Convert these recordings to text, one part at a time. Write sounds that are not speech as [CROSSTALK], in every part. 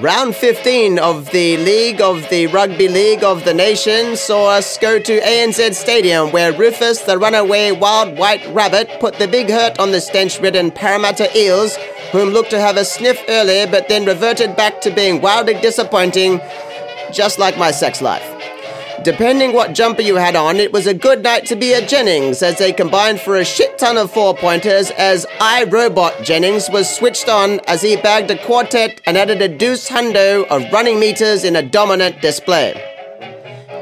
Round 15 of the League of the Rugby League of the Nations saw us go to ANZ Stadium where Rufus, the runaway wild white rabbit, put the big hurt on the stench ridden Parramatta Eels, whom looked to have a sniff earlier but then reverted back to being wildly disappointing, just like my sex life. Depending what jumper you had on, it was a good night to be at Jennings as they combined for a shit ton of four pointers as iRobot Jennings was switched on as he bagged a quartet and added a deuce hundo of running meters in a dominant display.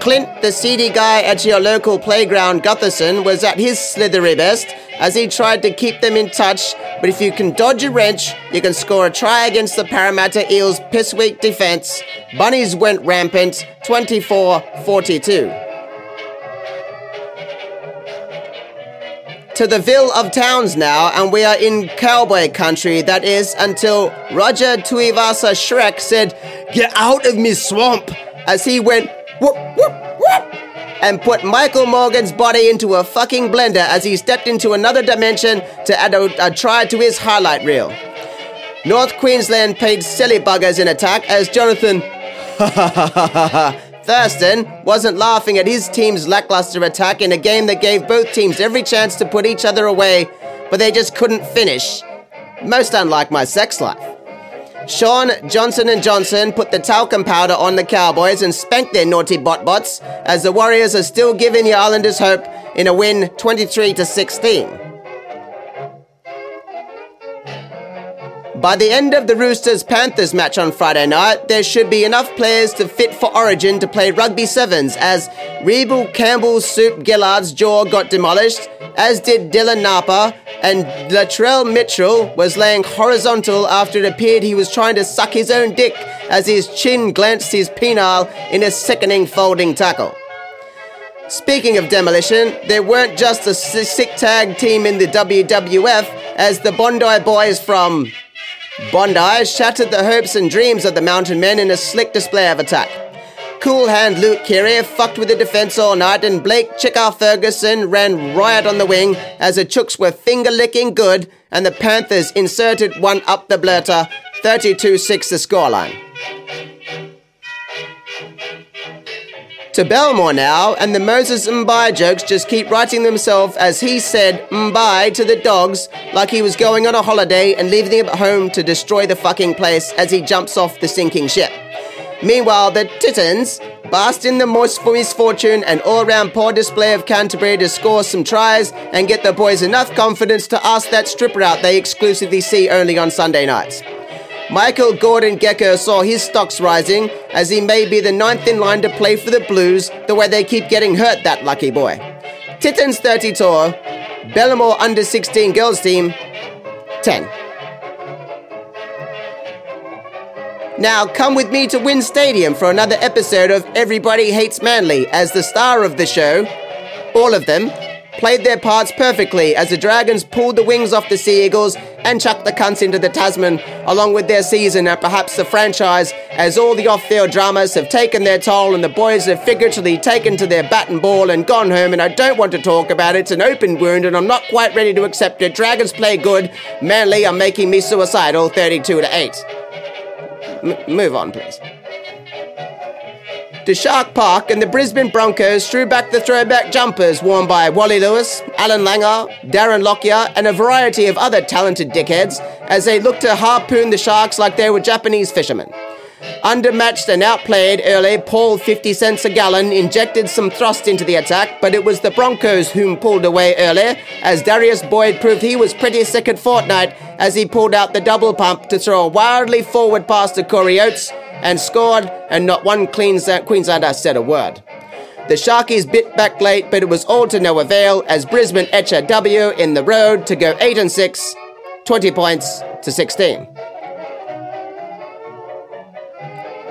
Clint, the seedy guy at your local playground, Gutherson, was at his slithery best as he tried to keep them in touch. But if you can dodge a wrench, you can score a try against the Parramatta Eels' piss weak defense. Bunnies went rampant 24 42. To the Ville of Towns now, and we are in cowboy country, that is, until Roger Tuivasa Shrek said, Get out of me swamp! as he went whoop, whoop, whoop, and put Michael Morgan's body into a fucking blender as he stepped into another dimension to add a, a try to his highlight reel. North Queensland paid silly buggers in attack as Jonathan [LAUGHS] Thurston wasn't laughing at his team's lackluster attack in a game that gave both teams every chance to put each other away, but they just couldn't finish. Most unlike my sex life. Shaun Johnson and Johnson put the talcum powder on the Cowboys and spanked their naughty bot-bots as the Warriors are still giving the Islanders hope in a win 23 to 16. By the end of the Roosters Panthers match on Friday night, there should be enough players to fit for Origin to play rugby sevens as Reebel Campbell's Soup Gillard's jaw got demolished, as did Dylan Napa, and Latrell Mitchell was laying horizontal after it appeared he was trying to suck his own dick as his chin glanced his penile in a sickening folding tackle. Speaking of demolition, there weren't just a sick tag team in the WWF as the Bondi boys from Bondi shattered the hopes and dreams of the mountain men in a slick display of attack. Cool hand Luke Keary fucked with the defense all night, and Blake Chicker Ferguson ran riot on the wing as the Chooks were finger licking good, and the Panthers inserted one up the blurter, 32 6 the scoreline. To Belmore now, and the Moses Mbye jokes just keep writing themselves as he said Mbai to the dogs like he was going on a holiday and leaving them at home to destroy the fucking place as he jumps off the sinking ship. Meanwhile, the Titans basked in the most for misfortune and all-round poor display of Canterbury to score some tries and get the boys enough confidence to ask that stripper out they exclusively see only on Sunday nights. Michael Gordon Gekko saw his stocks rising as he may be the ninth in line to play for the Blues the way they keep getting hurt, that lucky boy. Titans 30 tour, Belmore under 16 girls team 10. Now come with me to WIN Stadium for another episode of Everybody Hates Manly as the star of the show, all of them, played their parts perfectly as the Dragons pulled the wings off the Sea Eagles and chuck the cunts into the Tasman, along with their season and perhaps the franchise, as all the off field dramas have taken their toll and the boys have figuratively taken to their bat and ball and gone home. And I don't want to talk about it, it's an open wound, and I'm not quite ready to accept it. Dragons play good, Manly are making me suicidal 32 to 8. M- move on, please to Shark Park and the Brisbane Broncos threw back the throwback jumpers worn by Wally Lewis, Allan Langer, Darren Lockyer, and a variety of other talented dickheads as they looked to harpoon the Sharks like they were Japanese fishermen. Undermatched and outplayed early, Paul 50 cents a gallon injected some thrust into the attack, but it was the Broncos whom pulled away early, as Darius Boyd proved he was pretty sick at Fortnite as he pulled out the double pump to throw a wildly forward pass to Corey Oates, and scored, and not one Queenslander said a word. The Sharkies bit back late, but it was all to no avail as Brisbane etch a W in the road to go 8 and 6, 20 points to 16.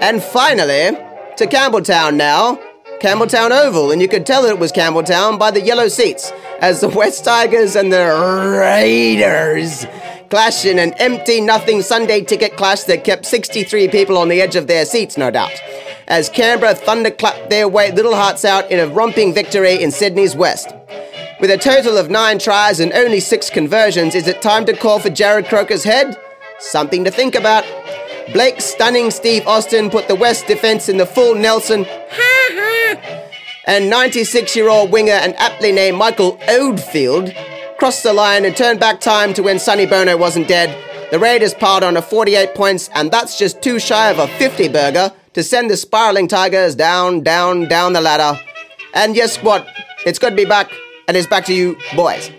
And finally, to Campbelltown now. Campbelltown Oval, and you could tell it was Campbelltown by the yellow seats, as the [LAUGHS] West Tigers and the Raiders clash in an empty nothing Sunday ticket clash that kept 63 people on the edge of their seats, no doubt. As Canberra thunderclapped their way little hearts out in a romping victory in Sydney's West. With a total of nine tries and only six conversions, is it time to call for Jarrod Croker's head? Something to think about. Blake stunning Steve Austin put the West defense in the full Nelson. And 96 year old winger and aptly named Michael Oldfield crossed the line and turned back time to when Sonny Bono wasn't dead. The Raiders piled on a 48 points, and that's just too shy of a 50 burger to send the spiraling Tigers down, down, down the ladder. And guess what? It's good to be back, and it's back to you, boys.